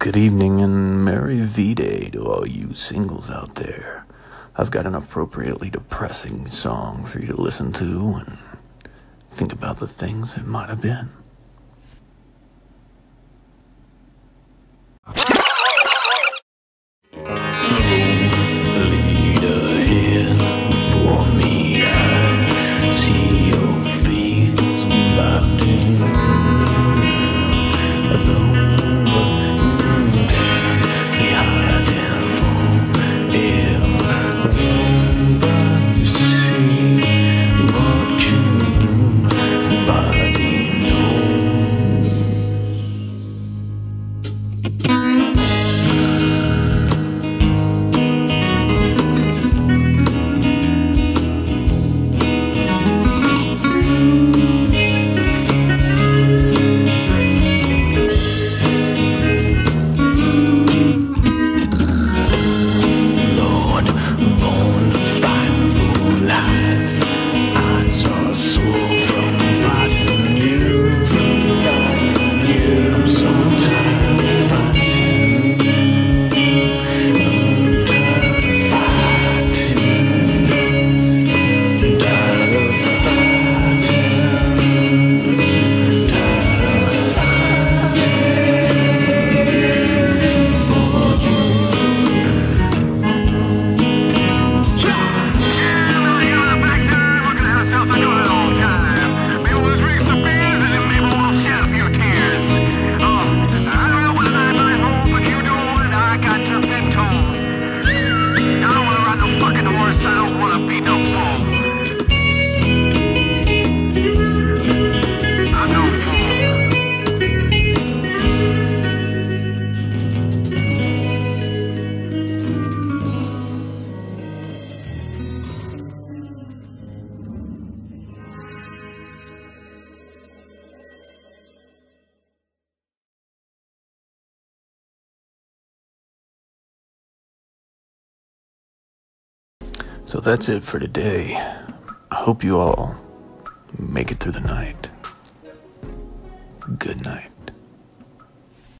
Good evening and merry V Day to all you singles out there. I've got an appropriately depressing song for you to listen to and think about the things it might have been. So that's it for today. I hope you all make it through the night. Good night.